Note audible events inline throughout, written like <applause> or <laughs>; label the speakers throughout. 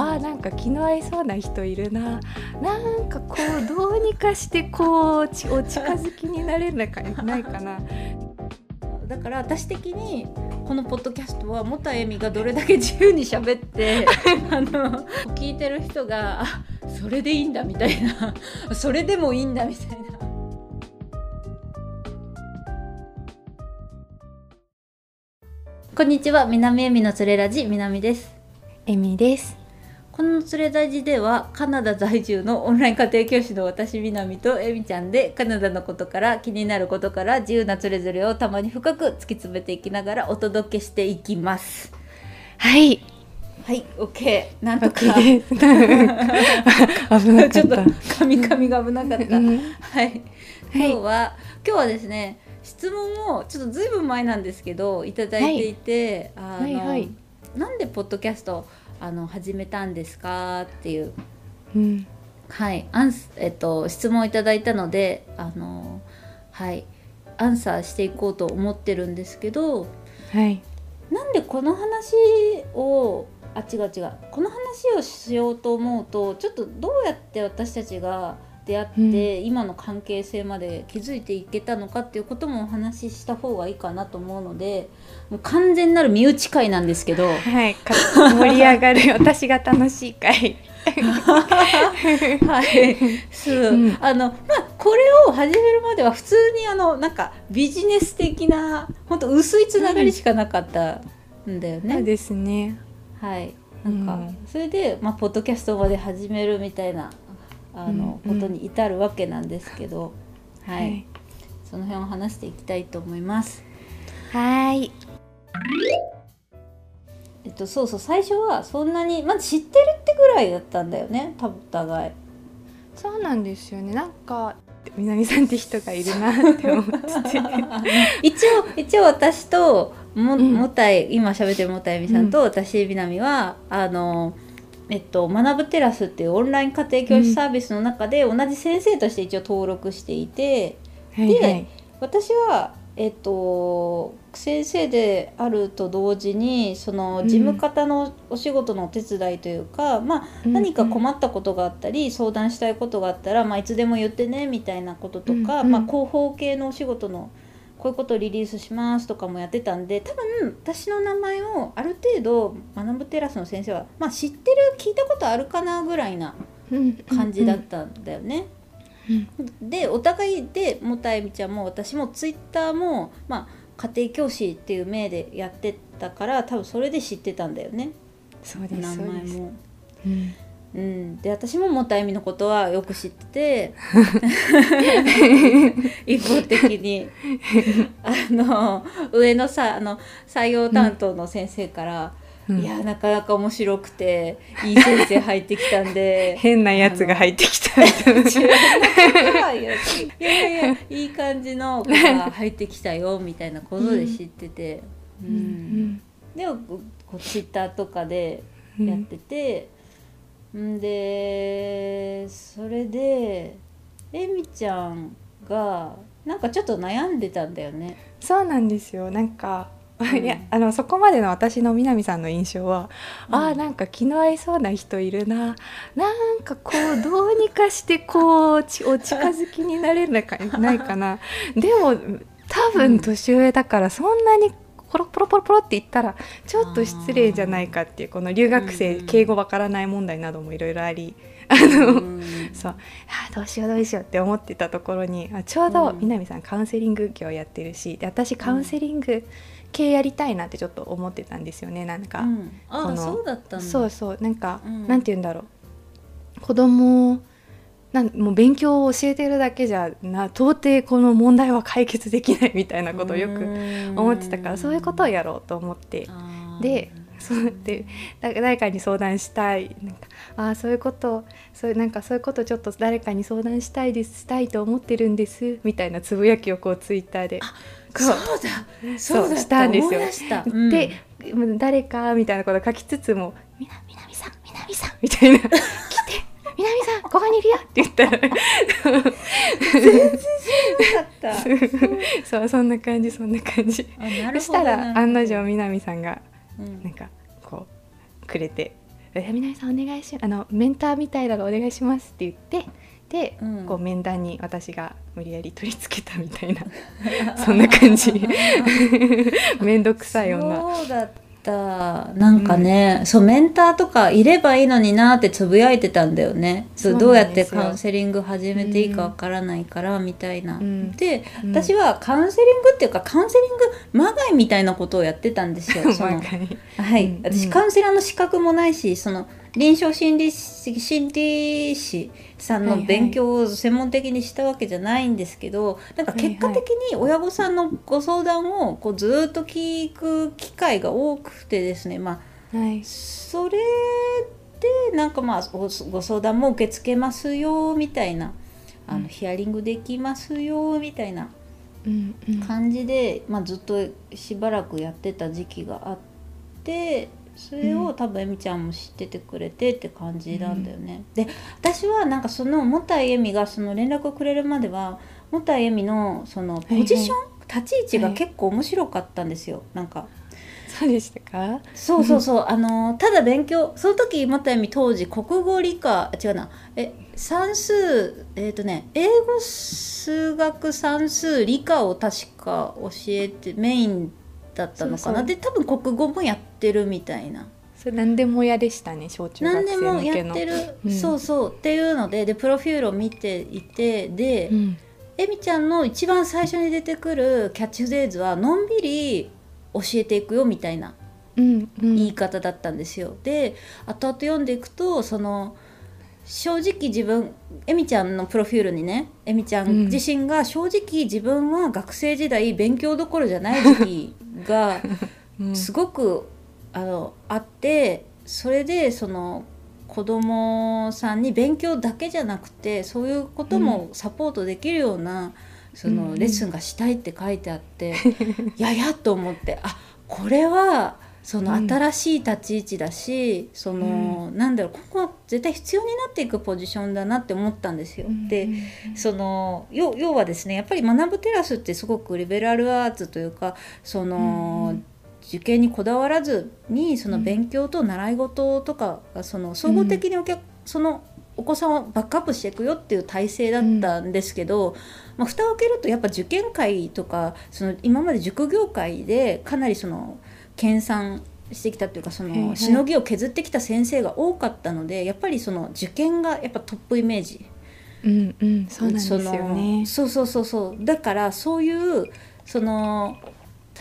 Speaker 1: あーなんか気の合いそうな人いるな。なんかこうどうにかしてこうちお近づきになれないかないかな。
Speaker 2: だから私的にこのポッドキャストは元恵美がどれだけ自由に喋って <laughs> あの聞いてる人があそれでいいんだみたいな。それでもいいんだみたいな。こんにちは。南恵美のつれラジ南です。
Speaker 1: エミです
Speaker 2: このつれラジではカナダ在住のオンライン家庭教師の私南と恵美ちゃんでカナダのことから気になることから自由なつれぞれをたまに深く突き詰めていきながらお届けしていきます
Speaker 1: はい
Speaker 2: はい、オッケー。なんとか。
Speaker 1: OK です危なか <laughs>
Speaker 2: ちょっとカミカミが危なかった。
Speaker 1: うん
Speaker 2: はい。今日は、今日はですね、質問をちょっとずいぶん前なんですけど、いただいていて、あの、
Speaker 1: はいはい
Speaker 2: なんでポッドキャストあの始めたんですか？っていう。
Speaker 1: うん。
Speaker 2: はい、アンスえっと質問をいただいたので、あのはい、アンサーしていこうと思ってるんですけど、
Speaker 1: はい。
Speaker 2: なんでこの話をあ違う違う。この話をしようと思うとちょっとどうやって私たちが出会って、今の関係性まで築いていけたのかっていうこともお話しした方がいいかなと思うのでもう完全なる身内会なんですけど。
Speaker 1: はいか <laughs> 盛り上がる <laughs> 私が楽しい会。<laughs>
Speaker 2: はい、そう、
Speaker 1: うん。
Speaker 2: あのまあこれを始めるまでは普通にあのなんかビジネス的な本当薄いつながりしかなかったんだよね。
Speaker 1: そうですね。
Speaker 2: はい、なんか、
Speaker 1: うん。
Speaker 2: それでまあポッドキャストまで始めるみたいなあの、
Speaker 1: うんうん
Speaker 2: ことに至るわけなんですけど、はい、
Speaker 1: はい。
Speaker 2: その辺を話していきたいと思います。
Speaker 1: はい。
Speaker 2: えっとそうそう最初はそんなにまず知ってるってぐらいだったんだよね多分お互い。
Speaker 1: そうなんですよね。なんか南さんって人がいるなって思ってて。<laughs>
Speaker 2: 一応一応私とも
Speaker 1: うん。
Speaker 2: もたい今喋ってるもたいみさんと私南はあのえっと学ぶテラスっていうオンライン家庭教師サービスの中で同じ先生として一応登録していて
Speaker 1: はいはい。
Speaker 2: 私はえっと先生であると同時にその
Speaker 1: うん。
Speaker 2: 事務方のお仕事のお手伝いというか、まあ何か困ったことがあったり相談したいことがあったら、まあ、いつでも言ってねみたいなこととか、
Speaker 1: うんうん。
Speaker 2: まあ、広報系のお仕事のこういうことをリリースしますとかもやってたんで多分私の名前をある程度学ぶテラスの先生は、まあ、知ってる聞いたことあるかなぐらいな感じだったんだよね。でお互いでもたえみちゃんも私もツイッターも、まあ、家庭教師っていう名でやってたから多分それで知ってたんだよね
Speaker 1: そうです
Speaker 2: 名前も。
Speaker 1: うん
Speaker 2: うん、で私ももたえみのことはよく知ってて <laughs> 一方的に。あの上のさあの採用担当の先生から、
Speaker 1: うん。
Speaker 2: いやなかなか面白くていい先生入ってきたんで。
Speaker 1: 変なやつが入ってきた
Speaker 2: いやいやいやいい感じの子が入ってきたよみたいなことで知ってて、う
Speaker 1: うん。ん。
Speaker 2: でこうツイッターとかで
Speaker 1: うん
Speaker 2: やってて、んでそれでえみちゃんがなんかちょっと悩んでたんだよね。
Speaker 1: そうなんですよ。なんか、
Speaker 2: ん。
Speaker 1: いやあのそこまでの私の南さんの印象は、
Speaker 2: うん。
Speaker 1: あーなんか気の合いそうな人いるな。なんかこうどうにかしてこうちお近づきになれないかないかな。でも多分年上だからそんなにポロポロポロポロって言ったらちょっと失礼じゃないかっていうこの留学生
Speaker 2: うん
Speaker 1: 敬語わからない問題などもいろいろありあの、
Speaker 2: うん。
Speaker 1: そう。あーどうしようどうしようって思ってたところにあちょうど
Speaker 2: うん。
Speaker 1: 南さんカウンセリング業やってるしで私カウンセリング系やりたいなってちょっと思ってたんですよねなんか、
Speaker 2: うん、あそうだった。
Speaker 1: そうそうなんか、
Speaker 2: うん。
Speaker 1: なんて言うんだろう。子供なんもう勉強を教えてるだけじゃな到底この問題は解決できないみたいなことをよく思ってたからそういうことをやろうと思って。でそうでだ誰かに相談したい。なんかあーそういうことそういうなんかそういうことちょっと誰かに相談したいですしたいと思ってるんですみたいなつぶやきをこうツイッターで。こ
Speaker 2: そう
Speaker 1: う
Speaker 2: だ
Speaker 1: そうしたんですよ。
Speaker 2: うん。
Speaker 1: で、誰かみたいなことを書きつつも「みな南さん南さん」みたいな「<laughs> 来て南さんここにいるよ」って言ったら。
Speaker 2: よかった。
Speaker 1: そうそんな感じそんな感じ。そしたら案の定南さんが
Speaker 2: うん。
Speaker 1: なんかこうくれて「え南さんお願いしあのメンターみたいなのお願いします」って言ってで、
Speaker 2: うん。
Speaker 1: こう面談に私が無理やり取り付けたみたいなそんな感じ。<laughs> 面倒くさい女。
Speaker 2: そうだった。なんかね、そうメンターとかいればいいのになってつぶやいてたんだよね。そうどうやってカウンセリング始めていいかわからないからみたいな、
Speaker 1: うん。
Speaker 2: で、
Speaker 1: うん。
Speaker 2: 私はカウンセリングっていうかカウンセリングまがいみたいなことをやってたんですよ <laughs> はい、
Speaker 1: うん
Speaker 2: 私
Speaker 1: うん。
Speaker 2: カウンセラーの資格もないしその臨床心理士心理師さんの
Speaker 1: はいはい
Speaker 2: 勉強を専門的にしたわけじゃないんですけど、なんか結果的に親御さんのご相談をこうずっと聞く機会が多くてですねまあ
Speaker 1: はい。
Speaker 2: それでなんかまあごご相談も受け付けますよみたいなあ
Speaker 1: うん。
Speaker 2: のヒアリングできますよみたいな感じで、まあ、ずっとしばらくやってた時期があってそれ
Speaker 1: うん。
Speaker 2: を多分えみちゃんも知っててくれてって感じなんだよね。で私はなんかそのもたいえみがその連絡をくれるまではもたいえみのそのポジション、立ち位置が結構面白かったんですよ。なんか。
Speaker 1: そうでしたか？
Speaker 2: そうそうそう。<laughs> あのただ勉強その時もたえみ当時国語理科あ違うな。え算数えっ、とね英語数学算数理科を確か教えてメインだったのかな。で多分国語もやってるみたいな。
Speaker 1: それ何でも嫌でしたね小中学生
Speaker 2: 何でもやってる、
Speaker 1: うん。
Speaker 2: そうそうっていうのででプロフィールを見ていてで、
Speaker 1: うん。
Speaker 2: えみちゃんの一番最初に出てくるキャッチフレーズはのんびり教えていくよみたいな
Speaker 1: うんうん。
Speaker 2: 言い方だったんですよ。で後々読んでいくとその正直自分えみちゃんのプロフィールにねえみちゃん。自身が正直自分は学生時代勉強どころじゃない時期が <laughs>
Speaker 1: うん。
Speaker 2: すごくあのあってそれでその子供さんに勉強だけじゃなくてそういうこともサポートできるような、そ
Speaker 1: うん
Speaker 2: のレッスンがしたいって書いてあって、い <laughs> ややと思ってあこれはその
Speaker 1: うん。
Speaker 2: 新しい立ち位置だし、そのなんだろうここ絶対必要になっていくポジションだなって思ったんですよ。でその要要はですねやっぱり学ぶテラスってすごくリベラルアーツというかその、
Speaker 1: うん
Speaker 2: 受験にこだわらずにその勉強と習い事とかがその総合的にお客、そのお子さんをバックアップしていくよっていう体制だったんですけど、まあ、蓋を開けるとやっぱ受験会とかその今まで塾業界でかなりその研鑽してきたというかそのしのぎを削ってきた先生が多かったのでやっぱりその受験がやっぱトップイメージ。
Speaker 1: うんうんそうなんですよね。
Speaker 2: そうそうそうそう。だからそういうその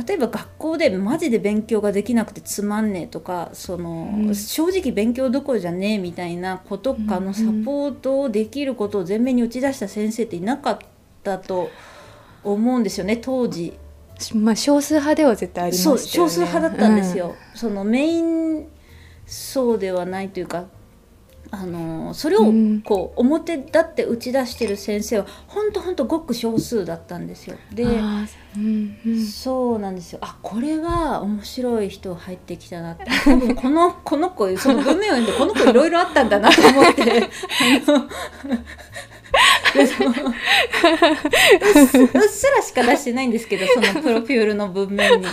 Speaker 2: 例えば学校でマジで勉強ができなくてつまんねえとかその、
Speaker 1: うん。
Speaker 2: 正直勉強どころじゃねえみたいなことか
Speaker 1: うんうん
Speaker 2: のサポートをできることを前面に打ち出した先生っていなかったと思うんですよね当時。
Speaker 1: まあ少数派では絶対ありましね。
Speaker 2: そう少数派だったんですよ、そのメイン層ではないというかあのそれを
Speaker 1: うん。
Speaker 2: こう表立って打ち出してる先生は本当本当ごく少数だったんですよ。で
Speaker 1: うんうん。
Speaker 2: そうなんですよ。あこれは面白い人入ってきたなって。多分この <laughs> この子その文面を読んでこの子いろいろあったんだなと思って。うっすらしか出してないんですけどそのプロフィールの文面に。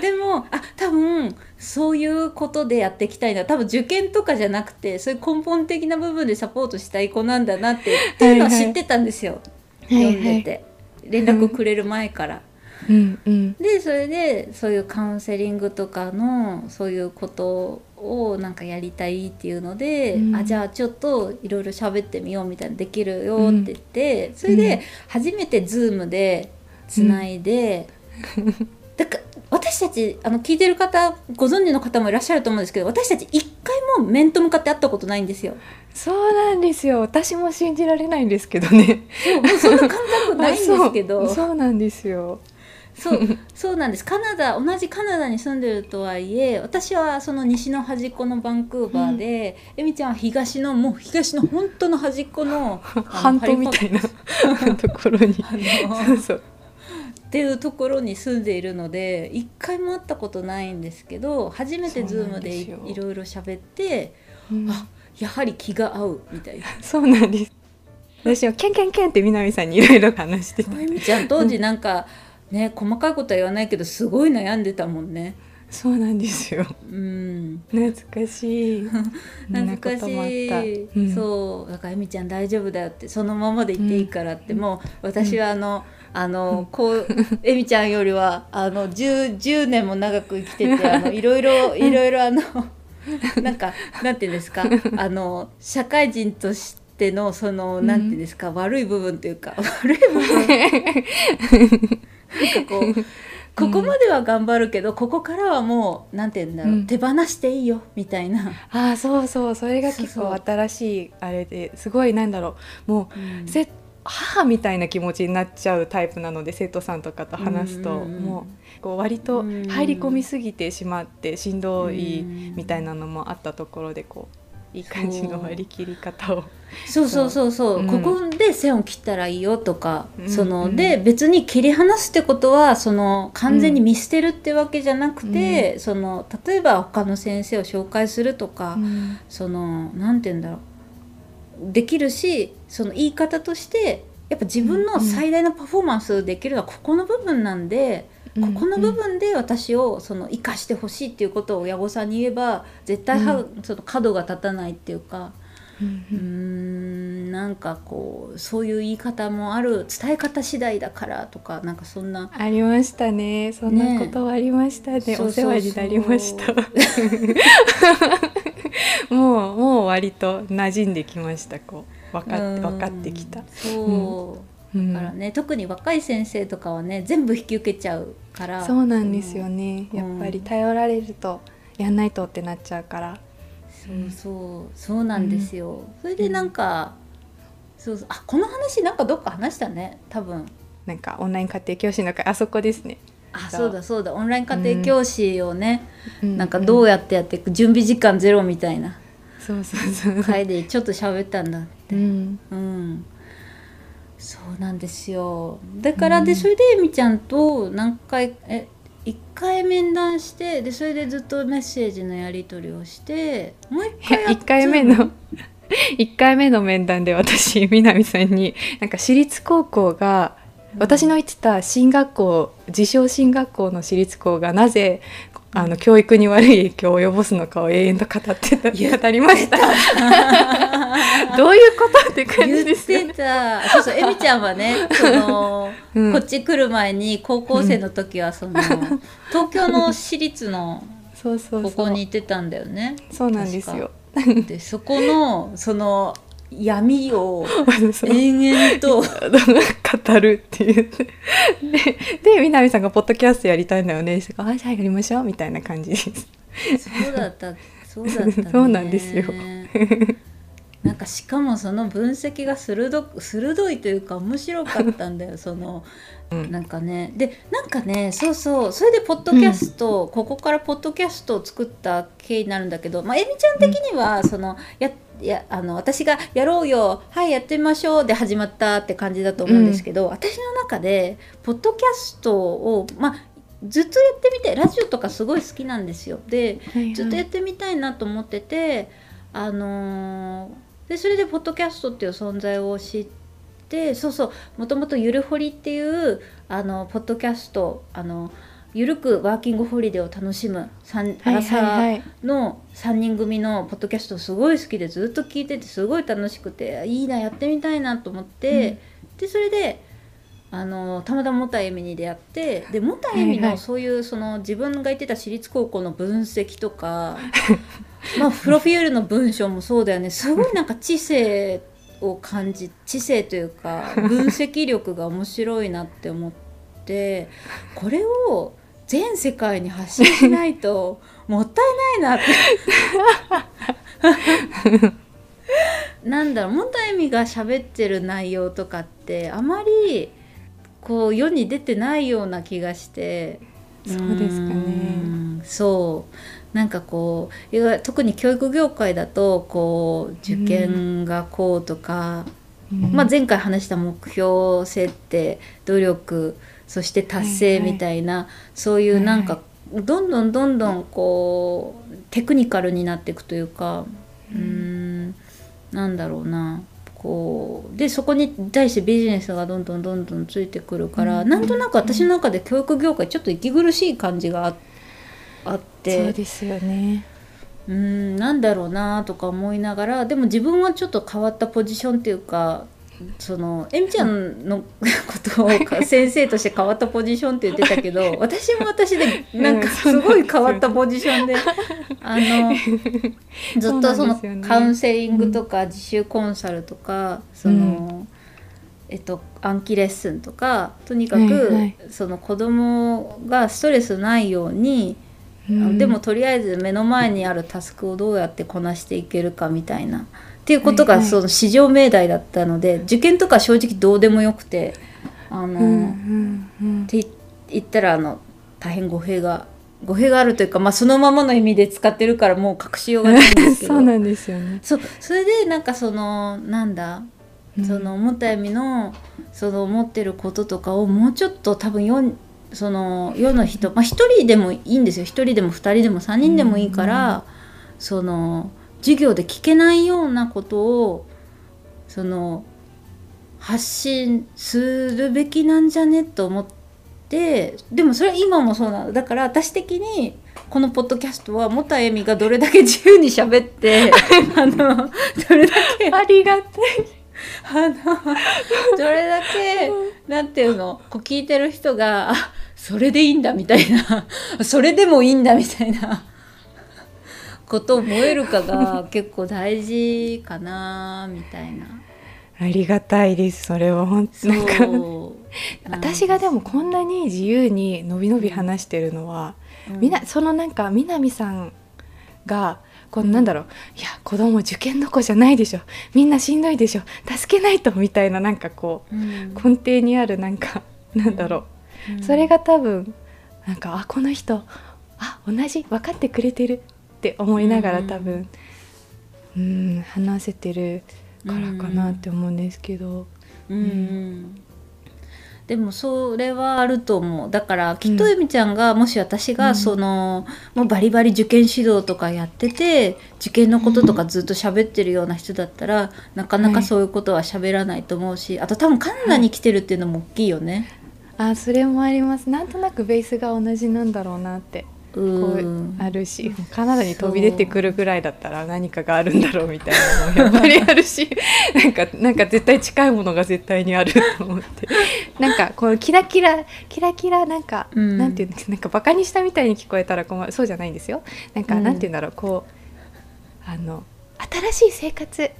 Speaker 2: でもあ多分そういうことでやっていきたいな。多分受験とかじゃなくてそういう根本的な部分でサポートしたい子なんだなってっていうのは知ってたんですよ、読んでて、連絡くれる前から。
Speaker 1: うんうん。
Speaker 2: でそれでそういうカウンセリングとかのそういうことをなんかやりたいっていうので、
Speaker 1: うん。
Speaker 2: あじゃあちょっといろいろ喋ってみようみたいなできるよって言って、それで初めて Zoom でつないで、私たちあの聞いてる方ご存知の方もいらっしゃると思うんですけど私たち一回も面と向かって会ったことないんですよ。
Speaker 1: そうなんですよ。私も信じられないんですけどね。
Speaker 2: そうもうそんな感覚ないんですけど。<laughs>
Speaker 1: そうなんですよ。
Speaker 2: そうそうなんです。カナダ同じカナダに住んでるとはいえ私はその西の端っこのバンクーバーで、えみちゃんは東のもう東の本当の端っこのあの
Speaker 1: 半島みたいな <laughs> ところに。
Speaker 2: ハリファ
Speaker 1: そうそう
Speaker 2: っていうところに住んでいるので一回も会ったことないんですけど初めて Zoom でいろいろ喋って
Speaker 1: うん。
Speaker 2: あやはり気が合うみたいな。<laughs>
Speaker 1: そうなんです。私はキャンキャンキャンって南さんにいろいろ話してて
Speaker 2: えみちゃん当時なんかね細かいことは言わないけどすごい悩んでたもんね。
Speaker 1: そうなんですよ。
Speaker 2: うん。
Speaker 1: 懐かしい。<laughs>
Speaker 2: 懐かしい、
Speaker 1: うん。
Speaker 2: そう。だから「えみちゃん大丈夫だよ」ってそのままでいていいからって、もう私はあの、あのこうえみちゃんよりはあの 10, 10年も長く生きててあのいろいろいろいろあのなんかなんていうんですかあの社会人としてのそのなんていうんですか、悪い部分というか悪い部分。なんかこうここまでは頑張るけど、ここからはもうなんて言うんだろう、
Speaker 1: うん。
Speaker 2: 手放していいよみたいな。
Speaker 1: ああそうそうそれが結構新しいあれですごいなんだろうもう、せ母みたいな気持ちになっちゃうタイプなので生徒さんとかと話すと、
Speaker 2: うんうんうん
Speaker 1: もうこう割と
Speaker 2: うん。
Speaker 1: 入り込みすぎてしまってしんどい
Speaker 2: うん
Speaker 1: みたいなのもあったところでこういい感じの割り切り方を
Speaker 2: そうそうそうそう、
Speaker 1: うん。
Speaker 2: ここで線を切ったらいいよとか、
Speaker 1: うん
Speaker 2: その
Speaker 1: うん。
Speaker 2: で別に切り離すってことはその完全に見捨てるってわけじゃなくて、その例えば他の先生を紹介するとか、
Speaker 1: うん。
Speaker 2: そのなんて言うんだろうできるしその言い方としてやっぱ自分の最大のパフォーマンスできるのはここの部分なんで、ここの部分で私をその生かしてほしいっていうことを親御さんに言えば絶対は、その角が立たないっていうか。
Speaker 1: うん
Speaker 2: なんかこうそういう言い方もある伝え方次第だからとかなんかそんな。
Speaker 1: ありましたね。そんなことはありましたね
Speaker 2: そう
Speaker 1: お世話になりました <laughs> もうもう割と馴染んできましたこう。分かって
Speaker 2: うん。
Speaker 1: 分かってきた、
Speaker 2: そう、
Speaker 1: うん
Speaker 2: だからね特に若い先生とかはね全部引き受けちゃうから。
Speaker 1: そうなんですよね。
Speaker 2: うん。
Speaker 1: やっぱり頼られるとやんないとってなっちゃうから。
Speaker 2: そうそう。そうなんですよ、それでなんか、そうそう。あこの話なんかどっか話したね多分。
Speaker 1: なんかオンライン家庭教師の会あそこですね、
Speaker 2: あ
Speaker 1: そう
Speaker 2: だそうだ。オンライン家庭教師をね、
Speaker 1: うん。
Speaker 2: なんかどうやってやっていく準備時間ゼロみたいな。
Speaker 1: そうそうそう。
Speaker 2: 回でちょっと喋ったんだって。
Speaker 1: うん。
Speaker 2: うん、そうなんですよ。だから、
Speaker 1: うん。
Speaker 2: でそれでえみちゃんと何回え1回面談してでそれでずっとメッセージのやり取りをしてもう1回やっ
Speaker 1: 1回目の1回目の面談で私南さんになんか私立高校が私の行ってた進学校自称進学校の私立校がなぜあの教育に悪い影響を及ぼすのかを永遠と語ってた語りました。どういうことって感じですよ
Speaker 2: てた。そうそうえみちゃんはねその、
Speaker 1: うん。
Speaker 2: こっち来る前に高校生の時はその、東京の私立の
Speaker 1: そうそう
Speaker 2: 高校に行ってたんだよね。
Speaker 1: そうなんですよ。
Speaker 2: でそこのその闇を延々と。
Speaker 1: 語るっていうでで南さんが「ポッドキャストやりたいんだよね」ってあじゃあやりましょう」みたいな感じです。
Speaker 2: そうだったそうだった、ね、
Speaker 1: そうなんですよ。
Speaker 2: なんかしかもその分析が鋭く鋭いというか面白かったんだよ <laughs> その
Speaker 1: うん。
Speaker 2: なんかね。でなんかねそうそう。それでポッドキャスト、ここからポッドキャストを作った経緯になるんだけど、まあ、えみちゃん的には、そのややあの私が「やろうよはいやってみましょう」で始まったって感じだと思うんですけど、私の中でポッドキャストをまあずっとやってみてラジオとかすごい好きなんですよ。でずっとやってみたいなと思ってて、あのーでそれでポッドキャストっていう存在を知ってそうそうもともとゆるほりっていうあのポッドキャストあのゆるくワーキングホリデーを楽しむアラサー
Speaker 1: はい
Speaker 2: の3人組のポッドキャストすごい好きでずっと聞いててすごい楽しくていいなやってみたいなと思って、でそれであのたまたまもたえみに出会ってでもたえみ
Speaker 1: はいはい。
Speaker 2: のそういうその自分が行ってた私立高校の分析とか <laughs> まあプロフィールの文章もそうだよね。すごいなんか知性を感じ知性というか <laughs> 分析力が面白いなって思ってこれを全世界に発信しないともったいないなって。<laughs> なんだろうもたえみが喋ってる内容とかってあまりこう世に出てないような気がして。
Speaker 1: そうですかね。
Speaker 2: うん。そう。なんかこう特に教育業界だとこう受験がこうとか、まあ、前回話した目標設定努力そして達成みたいな、そういうなんか、どんどんどんどんこうテクニカルになっていくというかうーんなんだろうな。こうでそこに対してビジネスがどんどんどんどんついてくるから、
Speaker 1: うん。
Speaker 2: なんとなく私の中で教育業界ちょっと息苦しい感じがああっ
Speaker 1: そう
Speaker 2: て
Speaker 1: ですよね。
Speaker 2: うんなんだろうなとか思いながらでも自分はちょっと変わったポジションっていうかそのえみちゃんのことをか先生として変わったポジションって言ってたけど私も私でなんかすごい変わったポジションであの <laughs> ずっとそのカウンセリングとか自習コンサルとかその、えっと、暗記レッスンとかとにかく、その子供がストレスないように、
Speaker 1: うん。
Speaker 2: でもとりあえず目の前にあるタスクをどうやってこなしていけるかみたいなっていうことがその至上命題だったので、受験とか正直どうでもよくてあの、
Speaker 1: うんうんうん。
Speaker 2: って言ったらあの大変語弊が語弊があるというか、まあ、そのままの意味で使ってるからもう隠しようがないんですけど。<laughs>
Speaker 1: そうなんですよね。
Speaker 2: そうそれでなんかそのなんだ
Speaker 1: うん。
Speaker 2: その思った意味のその思ってることとかをもうちょっと多分世その世の人まあ一人でもいいんですよ。一人でも二人でも三人でもいいから、その授業で聞けないようなことをその発信するべきなんじゃね？と思ってでもそれは今もそうなの。だから私的にこのポッドキャストは元恵美がどれだけ自由に喋って <laughs> あのどれだけ
Speaker 1: ありがたい
Speaker 2: あのどれだけなんていうの？こう聞いてる人があそれでいいんだみたいな。それでもいいんだみたいなことを思えるかが結構大事かなみたいな。
Speaker 1: ありがたいですそれは本当なんか <laughs> 私がでもこんなに自由にのびのび話してるのは、
Speaker 2: うん。
Speaker 1: みなそのなんか南さんがこうなんだろういや子供受験どこじゃないでしょ。みんなしんどいでしょ。助けないとみたいななんかこう
Speaker 2: うん。
Speaker 1: 根底にあるなんかなんだろう、それが多分なんかあこの人あ同じ分かってくれてるって思いながら
Speaker 2: うん
Speaker 1: 多分うん話せてるからかなって思うんですけど、
Speaker 2: うんうん。でもそれはあると思う。だからきっとえみちゃんが、もし私
Speaker 1: うん。
Speaker 2: がその、もうバリバリ受験指導とかやってて受験のこととかずっと喋ってるような人だったら、なかなかそういうことは喋らないと思うし、あと多分カナダに来てるっていうのも大きいよね。
Speaker 1: あそれもあります。なんとなくベースが同じなんだろうなって。
Speaker 2: う
Speaker 1: こうんあるしカナダに飛び出てくるぐらいだったら何かがあるんだろうみたいなのもやっぱりあるし <laughs> なんかなんか絶対近いものが絶対にあると思って。なんかこのキラキラキラキラなんか、
Speaker 2: うん。
Speaker 1: なんていうんですかなんかバカにしたみたいに聞こえたら困る。そうじゃないんですよ。なんか、
Speaker 2: うん。
Speaker 1: なんていうんだろう。こうあの新しい生活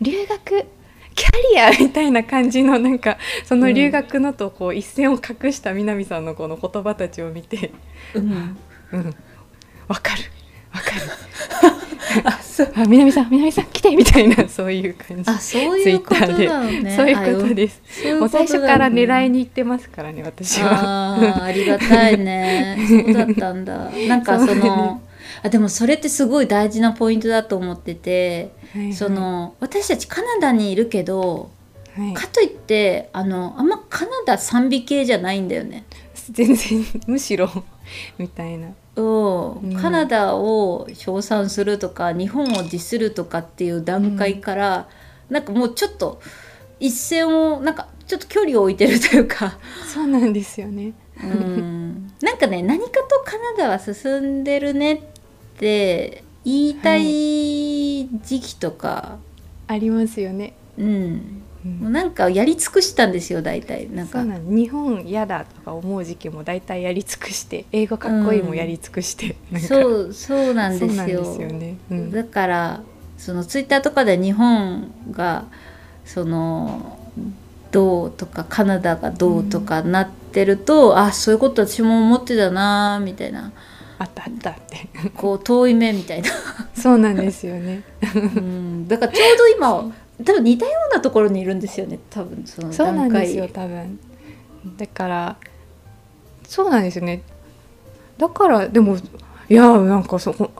Speaker 1: 留学キャリアみたいな感じのなんかその留学のとこう一線を画した南さんのこの言葉たちを見て。
Speaker 2: うん
Speaker 1: うん。わかる。わかる。<laughs>
Speaker 2: あそう。
Speaker 1: あ南さん南さん来てみたいなそういう感じ。
Speaker 2: あそういうことなのね。
Speaker 1: そういうことです。もう最初から狙いに行ってますからね私は。
Speaker 2: あーありがたいね。そうだったんだ。<laughs> なんかそのあでもそれってすごい大事なポイントだと思ってて、
Speaker 1: はいはい。
Speaker 2: その私たちカナダにいるけど
Speaker 1: はい。
Speaker 2: かといってあのあんまカナダ賛美系じゃないんだよね。
Speaker 1: 全然むしろ <laughs> みたいな。
Speaker 2: うん
Speaker 1: うん。
Speaker 2: カナダを称賛するとか日本をディスるとかっていう段階から、なんかもうちょっと一線をなんかちょっと距離を置いてるというか。<laughs>
Speaker 1: そうなんですよね。
Speaker 2: うん。なんかね何かとカナダは進んでるねって言いたい時期とか、
Speaker 1: ありますよね、
Speaker 2: うん
Speaker 1: うん
Speaker 2: もうなんかやり尽くしたんですよ大体。なんか。
Speaker 1: 日本嫌だとか思う時期も大体やり尽くして英語かっこいいもやり尽くして、なんか。
Speaker 2: そうそうなんですよ。
Speaker 1: ね、うん。
Speaker 2: だからそのツイッターとかで日本がそのどうとかカナダがどうとかなってると、あそういうこと私も思ってたなみたいな。
Speaker 1: あったあった。って
Speaker 2: こう遠い目みたいな、<laughs>
Speaker 1: そうなんですよね。
Speaker 2: うん、だからちょうど今 <laughs> 多分似たようなところにいるんですよね多分。その
Speaker 1: そうなんですよ多分。だからそうなんですよね。だからでもいやなんかそこ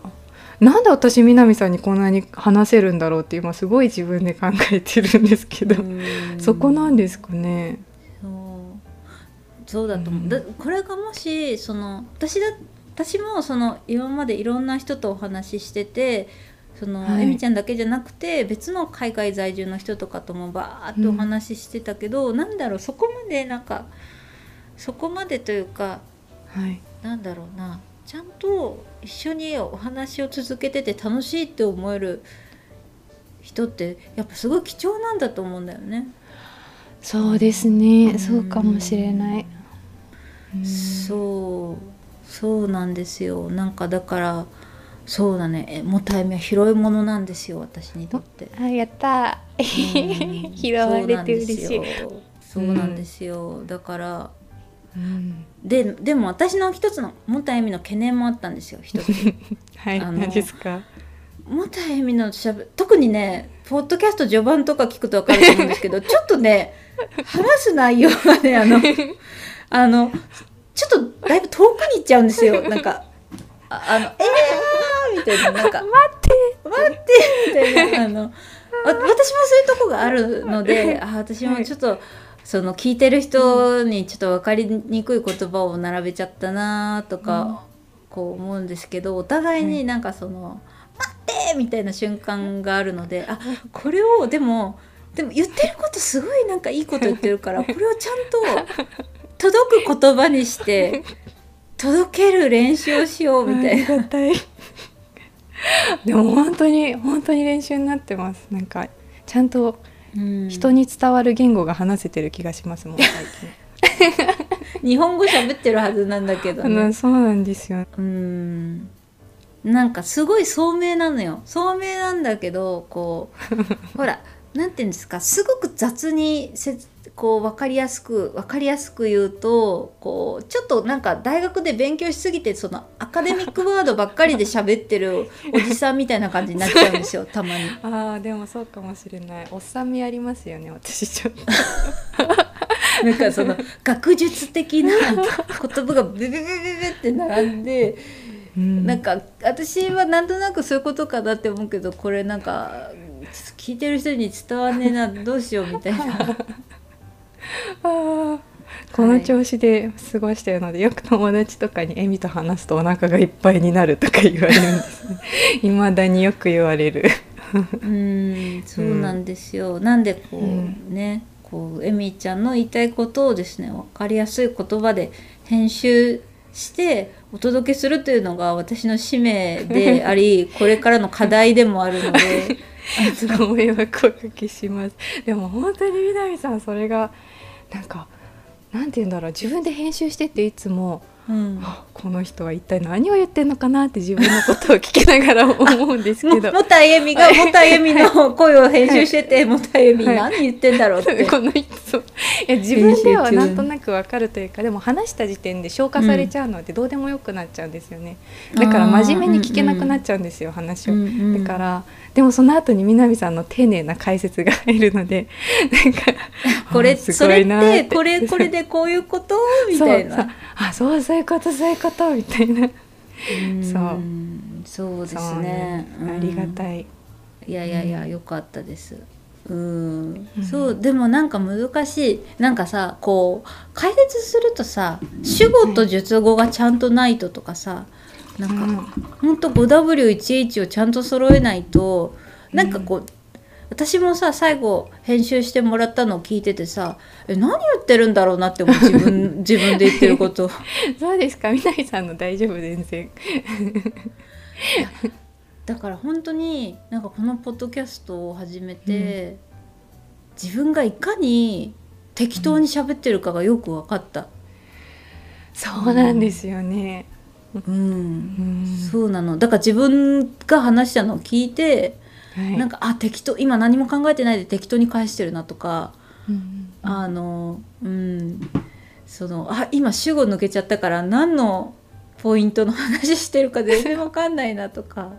Speaker 1: なんで私南さんにこんなに話せるんだろうって今すごい自分で考えてるんですけど、
Speaker 2: うん。
Speaker 1: そこなんですかね。
Speaker 2: そう。そうだと思う、
Speaker 1: うん。
Speaker 2: だこれがもしその私だ私もその今までいろんな人とお話ししててその、
Speaker 1: はい。
Speaker 2: えみちゃんだけじゃなくて別の海外在住の人とかともバーってお話ししてたけど、なんだろうそこまでなんかそこまでというか
Speaker 1: はい。
Speaker 2: なんだろうなちゃんと一緒にお話を続けてて楽しいって思える人ってやっぱすごい貴重なんだと思うんだよね。
Speaker 1: そうですね、そうかもしれない、
Speaker 2: うん、そう。そうなんですよ。なんかだからそうだね。もたえみは広いものなんですよ私にとって。
Speaker 1: あやった。<laughs> 拾われて嬉しい。
Speaker 2: そうなんですよ、だからうん、ででも私の一つのもたえみの懸念もあったんですよ一つ。<laughs>
Speaker 1: はい何ですか？
Speaker 2: もたえみのしゃべ特にねポッドキャスト序盤とか聞くと分かると思うんですけど <laughs> ちょっとね話す内容がねあのあのちょっとだいぶ遠くに行っちゃうんですよ。なんかああの「えー!」みたいななんか「
Speaker 1: 待って
Speaker 2: 待って!」みたいなあの <laughs> 私もそういうとこがあるのであ私もちょっと。はいその聞いてる人にちょっと分かりにくい言葉を並べちゃったなとか、こう思うんですけどお互いになんかその「待って!」みたいな瞬間があるのであこれをでもでも言ってることすごいなんかいいこと言ってるからこれをちゃんと届く言葉にして <laughs> 届ける練習をしようみたいな。<laughs>
Speaker 1: でも本当に本当に練習になってます。なんかちゃんと人に伝わる言語が話せてる気がしますもん <laughs> 最
Speaker 2: 近。日本語喋ってるはずなんだけど
Speaker 1: ね。そうなんですよ。
Speaker 2: うん。なんかすごい聡明なのよ。聡明なんだけどこう <laughs> ほらなんていうんですか。すごく雑にせこう分かりやすく分かりやすく言うとこうちょっとなんか大学で勉強しすぎてそのアカデミックワードばっかりで喋ってる <laughs> おじさんみたいな感じになっちゃうんですよたまに。<laughs>
Speaker 1: ああでもそうかもしれないおっさんみありますよね私ちょっと。<laughs>
Speaker 2: なんかその学術的な言葉がビビビビビって並んで、うん、なんか私はなんとなくそういうことかなって思うけどこれなんか聞いてる人に伝わんねえなどうしようみたいな。
Speaker 1: あこの調子で過ごしてるので、はい、よく友達とかに「エミと話すとお腹がいっぱいになる」とか言われるんですね。<laughs> いまだによく言われる。
Speaker 2: うんそうなんですよ、うん、なんでこう、うん、ねこうエミちゃんの言いたいことをですね分かりやすい言葉で編集してお届けするというのが私の使命であり <laughs> これからの課題でもあるので。<laughs>
Speaker 1: ご迷惑をおかけします。でも本当に南さんそれがなんかなんて言うんだろう自分で編集してっていつもうん、この人は一体何を言ってんのかなって自分のことを聞きながら <laughs> 思うんですけど。
Speaker 2: もたえみがもたえみの声を編集しててもたえみ何言ってんだろうって、
Speaker 1: この人いや自分ではなんとなくわかるというかでも話した時点で消化されちゃうのでどうでもよくなっちゃうんですよね、だから真面目に聞けなくなっちゃうんですよ、話を、うんうん、だからでもその後に南さんの丁寧な解説が入るので <laughs> なんか
Speaker 2: これそれってこれこれでこういうこと？みたいな。
Speaker 1: あそうそういうことそういうことみたいな。そう。
Speaker 2: そうですね。
Speaker 1: ありがたい。
Speaker 2: いやいやいやよかったです。うん、そうでもなんか難しい。なんかさこう解説するとさ主語と述語がちゃんとないととかさなんか、うん、ほんと 5W1H をちゃんと揃えないとなんかこう、私もさ最後編集してもらったのを聞いててさえ何言ってるんだろうなって思う自分 <laughs> 自分で言ってること。<laughs>
Speaker 1: そうですか。南さんの大丈夫全然。
Speaker 2: だから本当になんかこのポッドキャストを始めて、うん、自分がいかに適当に喋ってるかがよく分かった、うん、
Speaker 1: そうなんですよね、
Speaker 2: うん、うん、そうなの。だから自分が話したのを聞いてはい、なんかあ適当今何も考えてないで適当に返してるなとか、うん、あのうん。そのあ今主語抜けちゃったから何のポイントの話してるか <laughs> 全然わかんないなとか。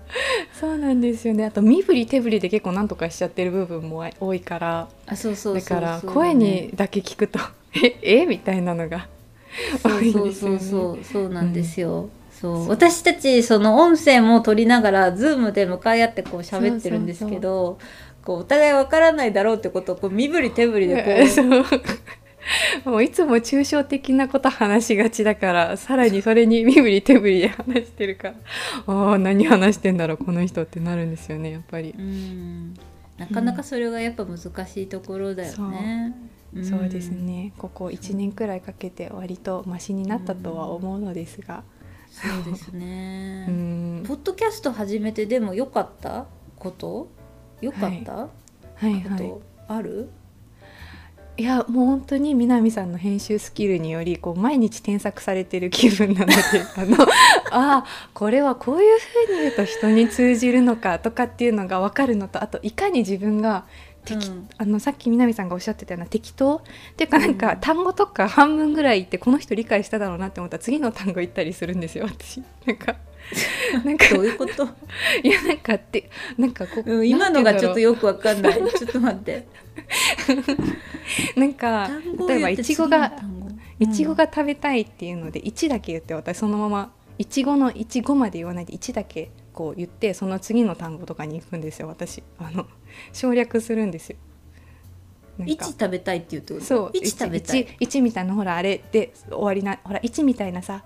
Speaker 1: そうなんですよね。あと身振り手振りで結構何とかしちゃってる部分も多いから。
Speaker 2: あそうそう
Speaker 1: だから声にだけ聞くとええ？みたいなのが
Speaker 2: 多いですよねそうそうそうそう。なんですよ、うんそう。私たちその音声も取りながらズームで向かい合ってこう喋ってるんですけどこうお互いわからないだろうってことをこう身振り手振りでこ
Speaker 1: う。<laughs> もういつも抽象的なこと話しがちだからさらにそれに身振り手振りで話してるからああ何話してんだろうこの人ってなるんですよねやっぱり。うん。
Speaker 2: なかなかそれがやっぱ難しいところだよね。
Speaker 1: う。ん、そうですね。ここ1年くらいかけて割とマシになったとは思うのですが。
Speaker 2: そうですね、
Speaker 1: うん。
Speaker 2: ポッドキャスト始めてでも良かったこと？良かった、
Speaker 1: はい。
Speaker 2: ある？
Speaker 1: いやもう本当に南さんの編集スキルによりこう毎日添削されてる気分なのであの <laughs> あこれはこういうふうに言うと人に通じるのかとかっていうのが分かるのとあといかに自分が適
Speaker 2: うん。
Speaker 1: あのさっき南さんがおっしゃってたような適当っていうかなんか、
Speaker 2: うん。
Speaker 1: 単語とか半分ぐらい言ってこの人理解しただろうなって思ったら次の単語言ったりするんですよ私。<laughs> なんかなんか
Speaker 2: どういうこと、<laughs>
Speaker 1: いやなんかってなんかこう、
Speaker 2: うん、今のがちょっと
Speaker 1: よ
Speaker 2: よくわかんない。<laughs> ちょっと待って。
Speaker 1: なんか例えばいちごがいちごが食べたいっていうので1だけ言って私そのままいちごのいちごまで言わないで1だけこう言ってその次の単語とかに行くんですよ私。あの省略するんですよ。なんか。
Speaker 2: 一食べたいって言うと
Speaker 1: そう。
Speaker 2: 一食べたい。
Speaker 1: 一一みたいなほらあれで終わりなほら1みたいなさ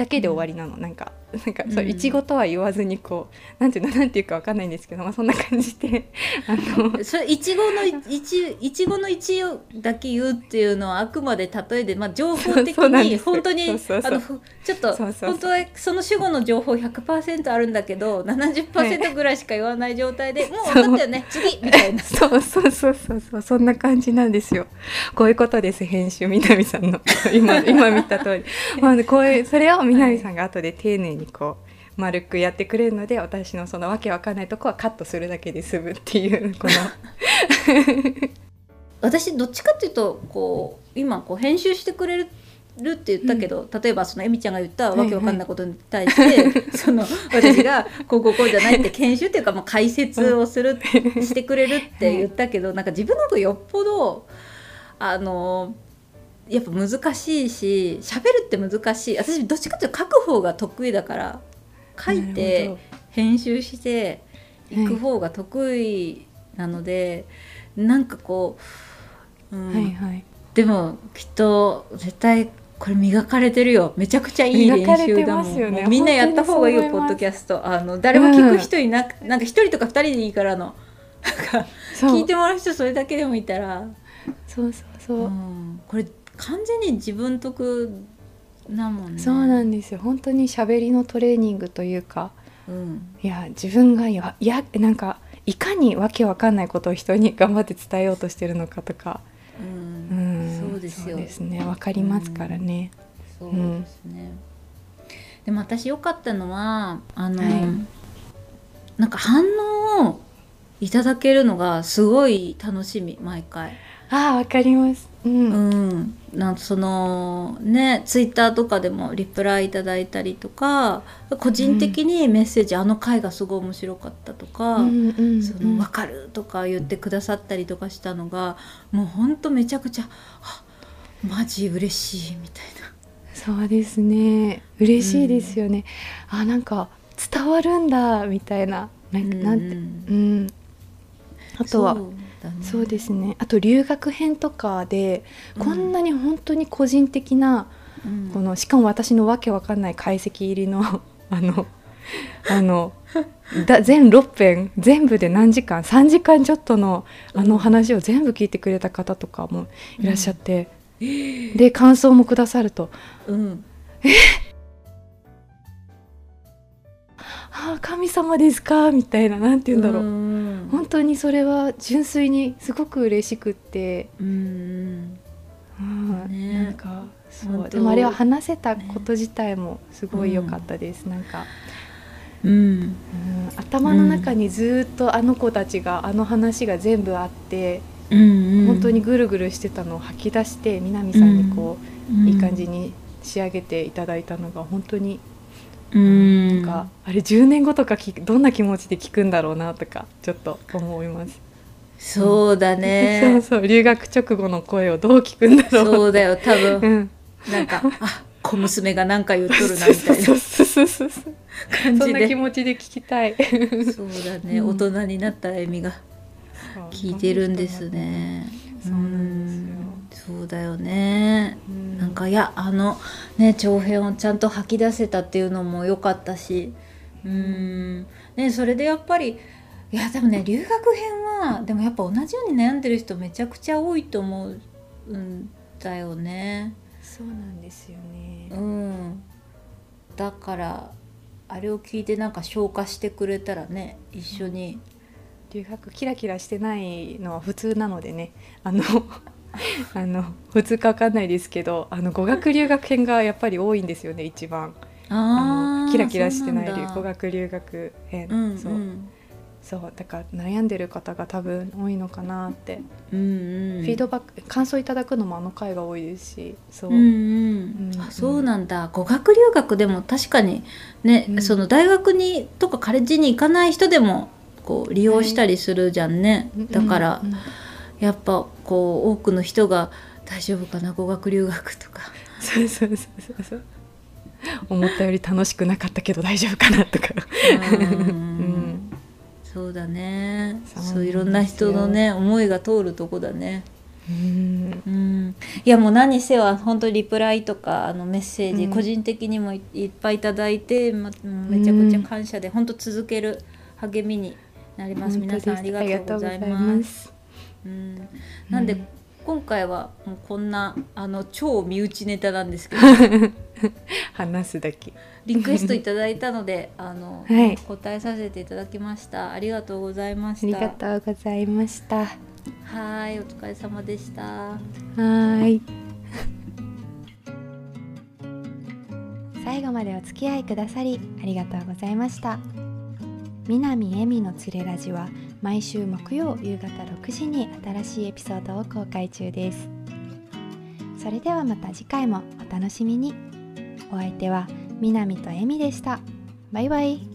Speaker 1: だけで終わりなの、なんかなんかそう
Speaker 2: うん。
Speaker 1: いちごとは言わずにこうなんていうのなんていうかわかんないんですけど、まあ、そんな感じで <laughs> あの。
Speaker 2: それいちごのいいちいちごの一をだけ言うっていうのはあくまで例えで、まあ、情報的に本当に
Speaker 1: そうそうそう。
Speaker 2: あのふちょっと
Speaker 1: そうそうそう。
Speaker 2: 本当はその主語の情報100%あるんだけど70%ぐらいしか言わない状態で、<laughs> もう分かったよね次みたいな。
Speaker 1: そうそうそうそうそう。そんな感じなんですよ。こういうことです編集南さんの。今今見た通り、<laughs> まあ、こういうそれを南さんが後で丁寧にこう丸くやってくれるので私のそのわけわかんないとこはカットするだけで済むっていうこの。
Speaker 2: 私どっちかっていうとこう今こう編集してくれるって言ったけど、例えばそのエミちゃんが言ったわけわかんないことに対して、<laughs> その私がこうこうこうじゃないって研修っていうかまあ解説をする、してくれるって言ったけどなんか自分の方がよっぽどあのやっぱ難しいし喋るって難しい。私どっちかっていうと書く方が得意だから書いて編集していく方が得意なので、なんかこう、うん。
Speaker 1: はいはい。
Speaker 2: でもきっと絶対これ磨かれてるよ。めちゃくちゃいい練習だもん。
Speaker 1: ね
Speaker 2: もうみんなやった方がいいよポッドキャスト。あの誰も聞く人いなく、なんか一人とか二人でいいからの。なんか聞いてもらう人それだけでもいたら、
Speaker 1: そうそうそう、
Speaker 2: うん。これ完全に自分得なもんね。
Speaker 1: そうなんですよ。本当に喋りのトレーニングというか。
Speaker 2: うん。
Speaker 1: いや自分がややなんかいかにわけわかんないことを人に頑張って伝えようとしてるのかとか、
Speaker 2: うん。
Speaker 1: うん、
Speaker 2: そうですよ。
Speaker 1: ですね。わかりますからね、
Speaker 2: そうですね、でも私良かったのはあの、
Speaker 1: はい。
Speaker 2: なんか反応をいただけるのがすごい楽しみ毎回。
Speaker 1: ああわかります。うん、
Speaker 2: うん、なんそのねツイッターとかでもリプライいただいたりとか個人的にメッセージ、あの回がすごい面白かったとか、
Speaker 1: うんうん
Speaker 2: その分かるとか言ってくださったりとかしたのがもうほんとめちゃくちゃあマジ嬉しいみたいな。
Speaker 1: そうですね。嬉しいですよね、あなんか伝わるんだみたいな。なんかなんてうん、あとは
Speaker 2: ね。
Speaker 1: そうですね。あと留学編とかで、こんなに本当に個人的な
Speaker 2: うん。
Speaker 1: このしかも私のわけわかんない解析入りの <laughs> あのあのだ全6編全部で何時間3時間ちょっとのあの話を全部聞いてくれた方とかもいらっしゃって、で感想もくださると。
Speaker 2: うん「
Speaker 1: ああ神様ですか」みたいななんて言うんだろう、
Speaker 2: うん。
Speaker 1: 本当にそれは純粋にすごく嬉しくって、
Speaker 2: うん
Speaker 1: うん。
Speaker 2: ね。
Speaker 1: なんかそう。でもあれは話せたこと自体もすごい良かったです、なんか、
Speaker 2: うん。
Speaker 1: うん、頭の中にずっとあの子たちがあの話が全部あって、
Speaker 2: うん
Speaker 1: 本当にぐるぐるしてたのを吐き出して南さんにこう、いい感じに仕上げていただいたのが本当に
Speaker 2: うん。
Speaker 1: か、あれ10年後とかどんな気持ちで聞くんだろうなとかちょっと思います。
Speaker 2: そうだ <laughs>
Speaker 1: そう
Speaker 2: ね
Speaker 1: そう留学直後の声をどう聞くんだろう。
Speaker 2: そうだよ多分。
Speaker 1: うん、
Speaker 2: なんかあ小娘が何か言っとるなみたいな
Speaker 1: そうそうそうそう。そうそん
Speaker 2: 感じで。
Speaker 1: な気持ちで聞きたい。
Speaker 2: そうだね、
Speaker 1: うん。
Speaker 2: 大人になったエミが聞いてるんですね。
Speaker 1: そうなんですよ。
Speaker 2: うんそうだよね。
Speaker 1: うん。
Speaker 2: なんかいやあのね長編をちゃんと吐き出せたっていうのも良かったし。うん。ねそれでやっぱりいやでもね留学編はでもやっぱ同じように悩んでる人めちゃくちゃ多いと思うんだよね。
Speaker 1: そうなんですよね。
Speaker 2: うん、だからあれを聞いてなんか消化してくれたらね一緒に。
Speaker 1: 留学キラキラしてないのは普通なのでね。あの <laughs> あの普通か分かんないですけどあの語学留学編がやっぱり多いんですよね一番。あのキラキラしてない語学留学編、うん、そう。そうだから悩んでる方が多分多いのかなって、うんうん、フィードバック感想いただくのもあの回が多いですしそう、うん
Speaker 2: うん。うん、あそうなんだ。語学留学でも確かにね、うん、その大学にとかカレッジに行かない人でもこう利用したりするじゃんね、はい、だから、うんうん、やっぱこう多くの人が大丈夫かな語学留学とか。
Speaker 1: そうそうそうそうそう。思ったより楽しくなかったけど大丈夫かなとか。うん。
Speaker 2: そうだね。そういろんな人のね思いが通るとこだね。うん。うん。いやもう何せは本当にリプライとかあのメッセージ、個人的にもいっぱいいただいて、ま、めちゃくちゃ感謝で、本当続ける励みになります。皆さんありがとうございますうん。なんで、今回はもうこんなあの超身内ネタなんですけど。<laughs>
Speaker 1: 話すだけ。
Speaker 2: リクエストいただいたので <laughs> あの、はい、答えさせていただきました。ありがとうございました。
Speaker 1: ありがとうございました。
Speaker 2: はいお疲れ様でした。
Speaker 1: はい。<laughs> 最後までお付き合いくださりありがとうございました。南恵美のつれラジは毎週木曜夕方6時に新しいエピソードを公開中です。それではまた次回もお楽しみに。お相手は南とえみでした。バイバイ。